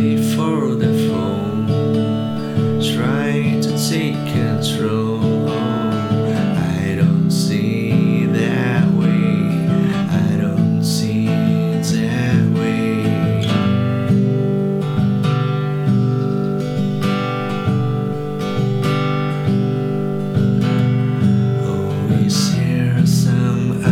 play for the phone, trying to take control. I don't see that way. I don't see that way. Oh, is there some?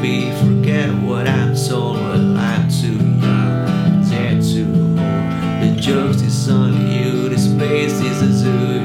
me forget what I'm told, but I'm too young, too old. The jokes is on you, the space is a zoo.